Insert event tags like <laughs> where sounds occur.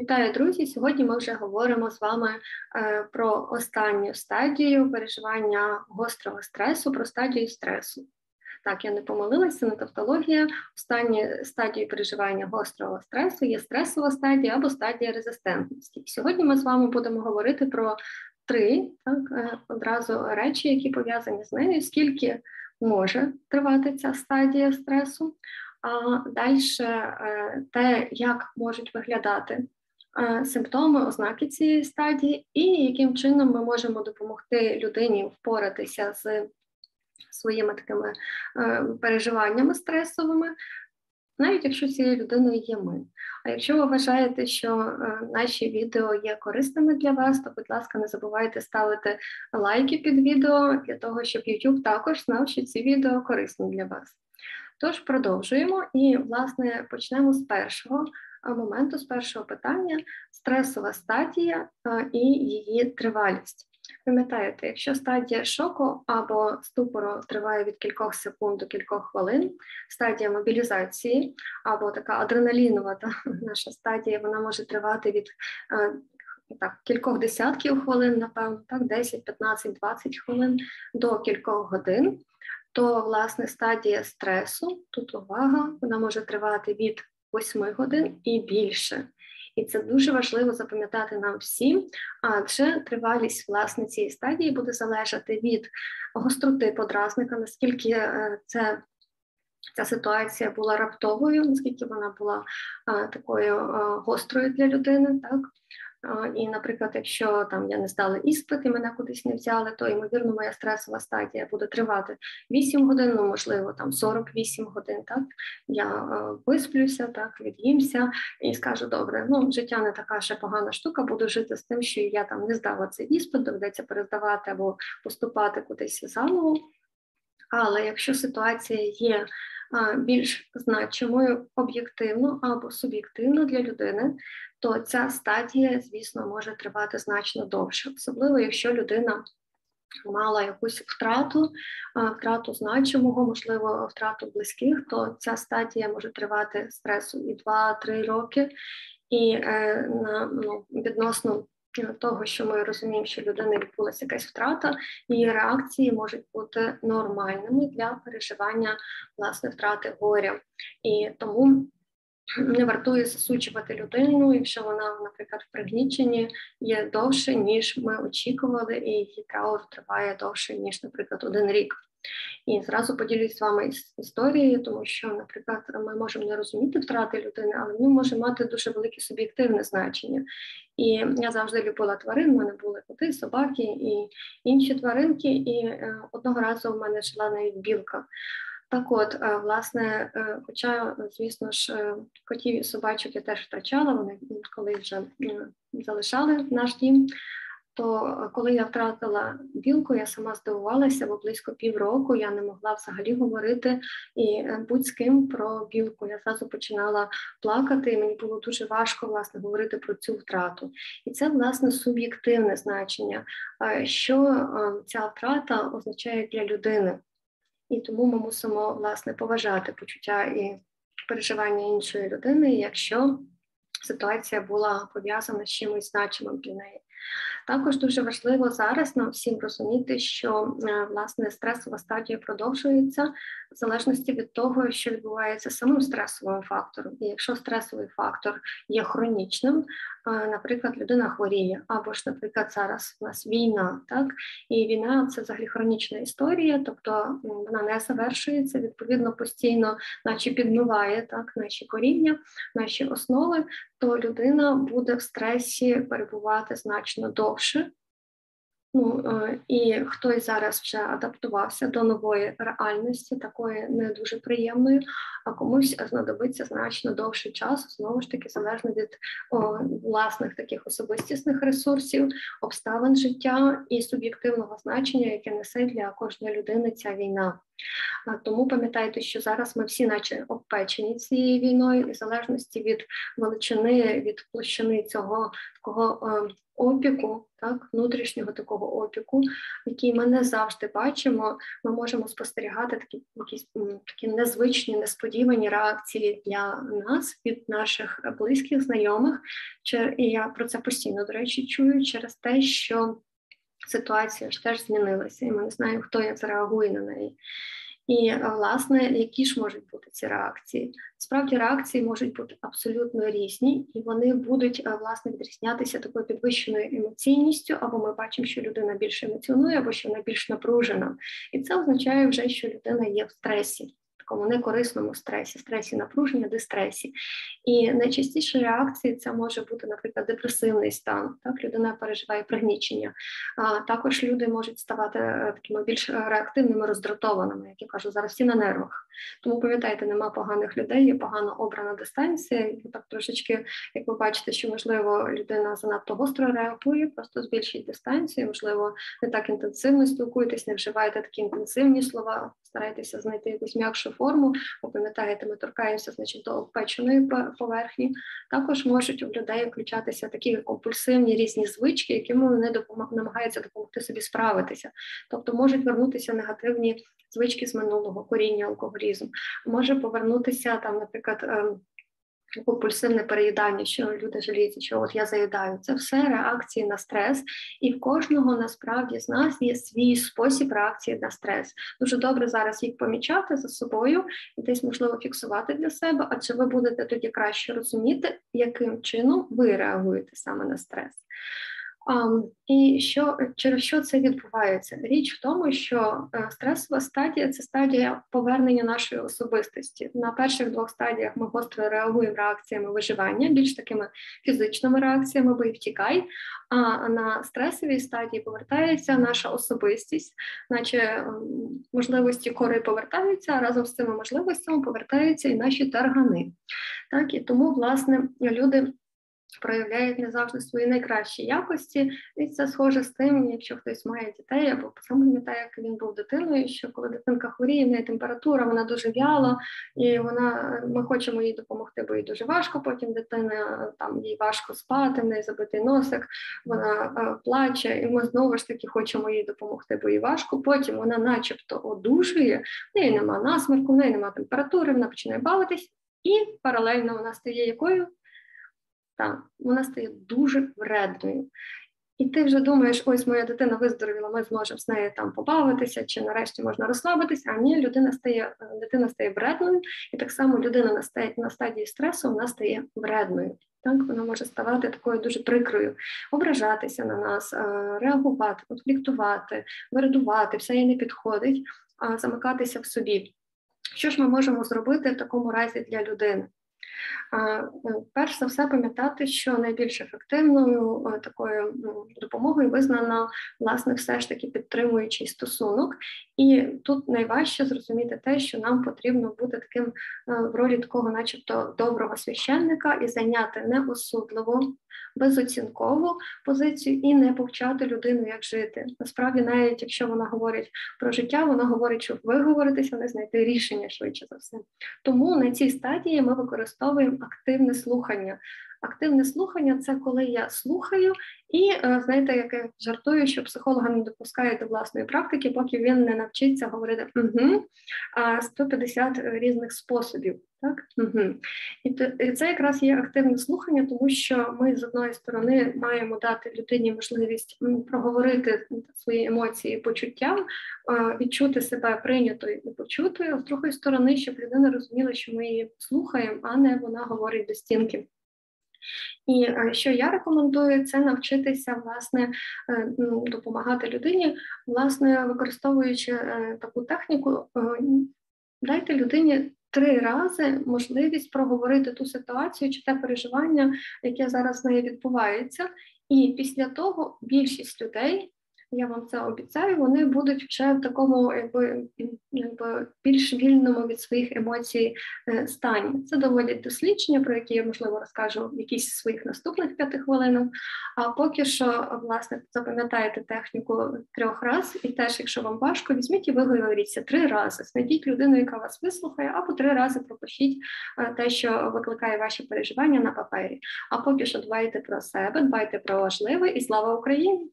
Вітаю, друзі! Сьогодні ми вже говоримо з вами е, про останню стадію переживання гострого стресу, про стадію стресу. Так, я не помилилася, не тавтологія. Останньою стадією переживання гострого стресу є стресова стадія або стадія резистентності. Сьогодні ми з вами будемо говорити про три так, е, одразу речі, які пов'язані з нею, скільки може тривати ця стадія стресу. А далі е, те, як можуть виглядати симптоми, ознаки цієї стадії, і яким чином ми можемо допомогти людині впоратися з своїми такими е, переживаннями стресовими, навіть якщо цією людиною є ми. А якщо ви вважаєте, що е, наші відео є корисними для вас, то, будь ласка, не забувайте ставити лайки під відео для того, щоб YouTube також знав, що ці відео корисні для вас. Тож продовжуємо і, власне, почнемо з першого моменту з першого питання стресова стадія і її тривалість. Пам'ятаєте, якщо стадія шоку або ступору триває від кількох секунд до кількох хвилин, стадія мобілізації або така адреналінова та <laughs> наша стадія, вона може тривати від так, кількох десятків хвилин, напевно, так, 10, 15, 20 хвилин до кількох годин, то власне стадія стресу, тут увага, вона може тривати від 8 годин і більше. І це дуже важливо запам'ятати нам всім, адже тривалість власне цієї стадії буде залежати від гостроти подразника, наскільки е, це. Ця ситуація була раптовою, наскільки вона була а, такою а, гострою для людини, так і, наприклад, якщо там я не здала іспит і мене кудись не взяли, то ймовірно моя стресова стадія буде тривати 8 годин, ну можливо, там 48 годин. Так я висплюся, так від'їмся і скажу, добре, ну життя не така ще погана штука, буду жити з тим, що я там не здала цей іспит, доведеться перездавати або поступати кудись заново. Але якщо ситуація є більш значимою об'єктивно або суб'єктивно для людини, то ця стадія, звісно, може тривати значно довше, особливо якщо людина. Мала якусь втрату, втрату значимого, можливо, втрату близьких, то ця стадія може тривати стресу і 2-3 роки, і е, на ну, відносно того, що ми розуміємо, що людини відбулася якась втрата, її реакції можуть бути нормальними для переживання власне втрати горя. І тому не вартує засучувати людину, якщо вона, наприклад, в пригніченні є довше, ніж ми очікували, і її траур триває довше, ніж, наприклад, один рік. І зразу поділюсь з вами історією, тому що, наприклад, ми можемо не розуміти втрати людини, але вони може мати дуже велике суб'єктивне значення. І я завжди любила тварин, у мене були коти, собаки і інші тваринки. І е, одного разу в мене жила навіть білка. Так от, е, власне, е, хоча, звісно ж, котів і собачок я теж втрачала, вони коли вже залишали наш дім то коли я втратила білку, я сама здивувалася, бо близько півроку я не могла взагалі говорити і е, будь з ким про білку. Я зразу починала плакати, і мені було дуже важко власне говорити про цю втрату. І це власне суб'єктивне значення, що е, ця втрата означає для людини. І тому ми мусимо власне поважати почуття і переживання іншої людини, якщо ситуація була пов'язана з чимось значимим для неї. Також дуже важливо зараз нам всім розуміти, що е, власне стресова стадія продовжується в залежності від того, що відбувається самим стресовим фактором. І якщо стресовий фактор є хронічним, наприклад, людина хворіє, або ж, наприклад, зараз у нас війна, так і війна це взагалі хронічна історія, тобто вона не завершується, відповідно постійно, наче підмиває так наші коріння, наші основи, то людина буде в стресі перебувати значно довше. Ну е, і хтось зараз вже адаптувався до нової реальності, такої не дуже приємної, а комусь знадобиться значно довший час, знову ж таки, залежно від о, власних таких особистісних ресурсів, обставин життя і суб'єктивного значення, яке несе для кожної людини ця війна. Тому пам'ятайте, що зараз ми всі, наче обпечені цією війною, і в залежності від величини, від площини цього такого е, опіку, так, внутрішнього такого опіку, який ми не завжди бачимо, ми можемо спостерігати такі якісь такі незвичні, несподівані реакції для нас від наших близьких знайомих. І я про це постійно, до речі, чую через те, що ситуація ж теж змінилася, і ми не знаємо, хто як зреагує на неї. І, власне, які ж можуть бути ці реакції? Справді реакції можуть бути абсолютно різні, і вони будуть власне відрізнятися такою підвищеною емоційністю, або ми бачимо, що людина більше емоціонує, або що вона більш напружена. І це означає вже, що людина є в стресі такому некорисному стресі, стресі напруження, дистресі. І найчастіше реакції це може бути, наприклад, депресивний стан. Так, людина переживає пригнічення. А також люди можуть ставати е, такими більш реактивними, роздратованими, як я кажу, зараз всі на нервах. Тому пам'ятайте, нема поганих людей, є погано обрана дистанція. І так трошечки, як ви бачите, що можливо людина занадто гостро реагує, просто збільшіть дистанцію, можливо, не так інтенсивно спілкуєтесь, не вживайте такі інтенсивні слова, старайтеся знайти якусь м'якшу форму, Ви пам'ятаєте, ми торкаємося значить, до обпеченої поверхні. Також можуть у людей включатися такі компульсивні різні звички, якими вони допомаг... намагаються допомогти собі справитися. Тобто можуть вернутися негативні звички з минулого коріння алкоголізму, може повернутися там, наприклад. Компульсивне переїдання, що люди жаліються, що от я заїдаю. Це все реакції на стрес, і в кожного насправді з нас є свій спосіб реакції на стрес. Дуже добре зараз їх помічати за собою і десь можливо фіксувати для себе, адже ви будете тоді краще розуміти, яким чином ви реагуєте саме на стрес. І що через що це відбувається? Річ в тому, що е, стресова стадія це стадія повернення нашої особистості. На перших двох стадіях ми гостро реагуємо реакціями виживання, більш такими фізичними реакціями, бо і втікай. А на стресовій стадії повертається наша особистість, наче можливості кори повертаються, а разом з цими можливостями повертаються і наші таргани. Так і тому, власне, люди проявляють не завжди свої найкращі якості, і це схоже з тим, якщо хтось має дітей, або сам пам'ятає, як він був дитиною, що коли дитинка хворіє, в неї температура, вона дуже в'яла, і вона ми хочемо їй допомогти, бо їй дуже важко. Потім дитина там їй важко спати, в неї забитий носик, вона е, плаче, і ми знову ж таки хочемо їй допомогти, бо їй важко. Потім вона, начебто, одужує, в неї нема насмерку, в неї нема температури, вона починає бавитись, і паралельно вона стає якою так, вона стає дуже вредною. І ти вже думаєш, ось моя дитина виздоровіла, ми зможемо з нею там побавитися, чи нарешті можна розслабитися. А ні, людина стає, дитина стає вредною, і так само людина на стадії, на стадії стресу вона стає вредною. Так, вона може ставати такою дуже прикрою, ображатися на нас, реагувати, конфліктувати, вирадувати, все їй не підходить, а замикатися в собі. Що ж ми можемо зробити в такому разі для людини? Е, перш за все пам'ятати, що найбільш ефективною е, такою допомогою визнано власне все ж таки підтримуючий стосунок, і тут найважче зрозуміти те, що нам потрібно бути таким е, в ролі такого, начебто, доброго священника, і зайняти неосудливо, безоцінкову позицію і не повчати людину, як жити. Насправді, навіть якщо вона говорить про життя, вона говорить, щоб виговоритися, не знайти рішення швидше за все. Тому на цій стадії ми використовуємо активне слухання. Активне слухання це коли я слухаю, і е, знаєте, як я жартую, що психолога не допускає до власної практики, поки він не навчиться говорити угу, 150 різних способів. Так? Угу. І це якраз є активне слухання, тому що ми з одної сторони маємо дати людині можливість проговорити свої емоції, почуття, відчути себе прийнятою і почутою, а з другої сторони, щоб людина розуміла, що ми її слухаємо, а не вона говорить до стінки. І е, що я рекомендую, це навчитися власне е, ну, допомагати людині, власне, використовуючи е, таку техніку, дайте людині. Три рази можливість проговорити ту ситуацію чи те переживання, яке зараз з нею відбувається, і після того більшість людей я вам це обіцяю, вони будуть вже в такому, якби якби більш вільному від своїх емоцій е, стані. Це доводять дослідження, про які я можливо розкажу в якісь своїх наступних п'яти хвилинах. А поки що, власне, запам'ятаєте техніку трьох раз, і теж, якщо вам важко, візьміть і виговоріться три рази. Знайдіть людину, яка вас вислухає, або три рази пропишіть е, те, що викликає ваші переживання на папері. А поки що дбайте про себе, дбайте про важливе і слава Україні.